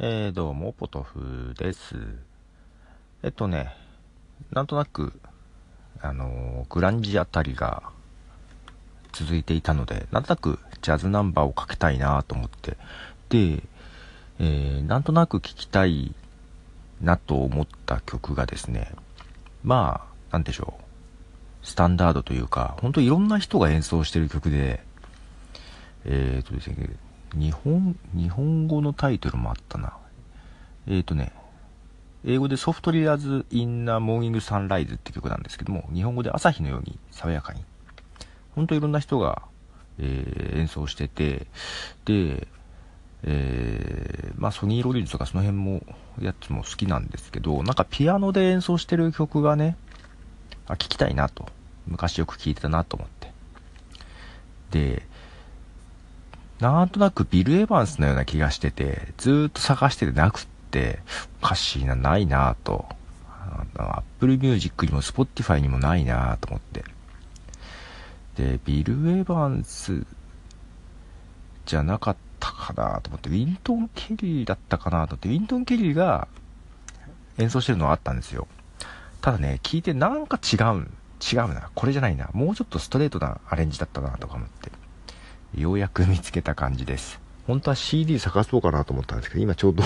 えー、どうも、ポトフです。えっとね、なんとなく、あのーグランジあたりが続いていたので、なんとなくジャズナンバーをかけたいなと思って、で、えーなんとなく聴きたいなと思った曲がですね、まあ、なんでしょう、スタンダードというか、本当いろんな人が演奏してる曲で、えーとですね、日本、日本語のタイトルもあったな。えーとね、英語で Softly, as in a Morning Sunrise って曲なんですけども、日本語で朝日のように爽やかに。ほんといろんな人が、えー演奏してて、で、えーまあソニー・ロリンズとかその辺も、やつも好きなんですけど、なんかピアノで演奏してる曲がね、あ、聴きたいなと。昔よく聴いてたなと思って。で、なんとなくビル・エヴァンスのような気がしてて、ずっと探しててなくって、おかしいな、ないなと。アップルミュージックにも Spotify にもないなと思って。で、ビル・エヴァンスじゃなかったかなと思って、ウィントン・ケリーだったかなと思って、ウィントン・ケリーが演奏してるのはあったんですよ。ただね、聞いてなんか違う、違うな、これじゃないな、もうちょっとストレートなアレンジだったなとか思って。ようやく見つけた感じです。本当は CD 探そうかなと思ったんですけど、今ちょうど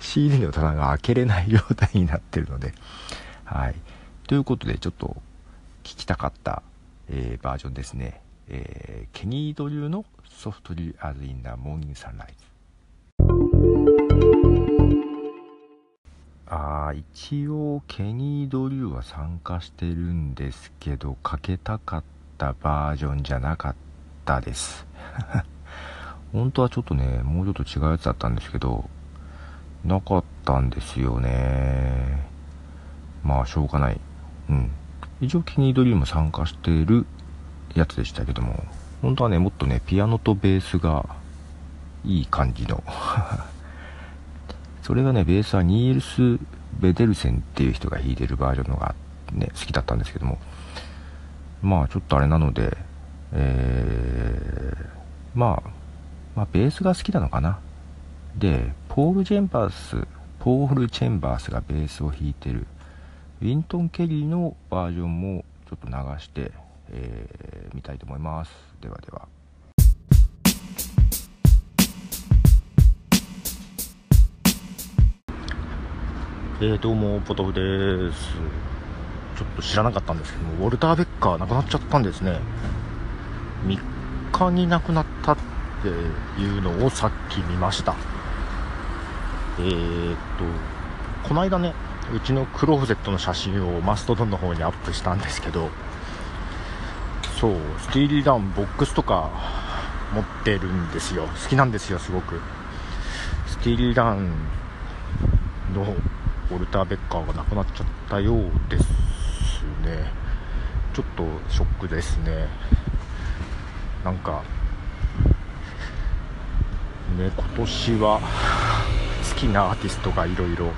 CD の棚が開けれない状態になってるので。はい。ということで、ちょっと聞きたかった、えーバージョンですね。えーケニード流のソフトリーアズインダモーニングサンライズ。あ一応ケニー・ドリューは参加してるんですけどかけたかったバージョンじゃなかったです 本当はちょっとねもうちょっと違うやつだったんですけどなかったんですよね。まあしょうがない。うん。一応ケニー・ドリーも参加しているやつでしたけども本当はねもっとねピアノとベースがいい感じの。それがね、ベースはニールス・ベデルセンっていう人が弾いてるバージョンのが、ね、好きだったんですけども、まあちょっとあれなので、えー、まあ、まあベースが好きなのかな。で、ポール・チェンバース、ポール・チェンバースがベースを弾いてる、ウィントン・ケリーのバージョンもちょっと流して、えー、見たいと思います。ではでは。えー、どうも、ポトフです。ちょっと知らなかったんですけども、ウォルター・ベッカー亡くなっちゃったんですね。3日に亡くなったっていうのをさっき見ました。えーっと、この間ね、うちのクローゼットの写真をマストドンの方にアップしたんですけど、そう、スティーリー・ダンボックスとか持ってるんですよ。好きなんですよ、すごく。スティーリー・ダンのウォルター・ベッカーが亡くなっちゃったようですねちょっとショックですねなんかね今年は好きなアーティストがいろいろ。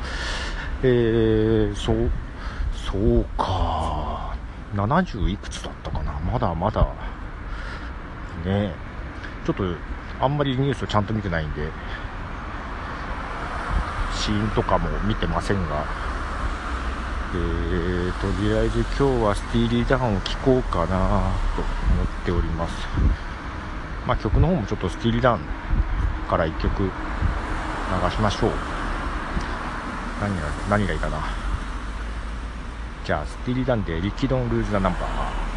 えー、そうそうか。70いくつだったかな？まだまだね。ちょっとあんまりニュースをちゃんと見てないんでシーンとかも見てませんが、えー、とりあえず今日はスティーリー・ダンを聴こうかなと思っております。まあ曲の方もちょっとスティーリー・ダンから1曲流しましょう。何が何がいいかな。じゃあ、スティーリー・ダンで Rikki Don't Lose That Number。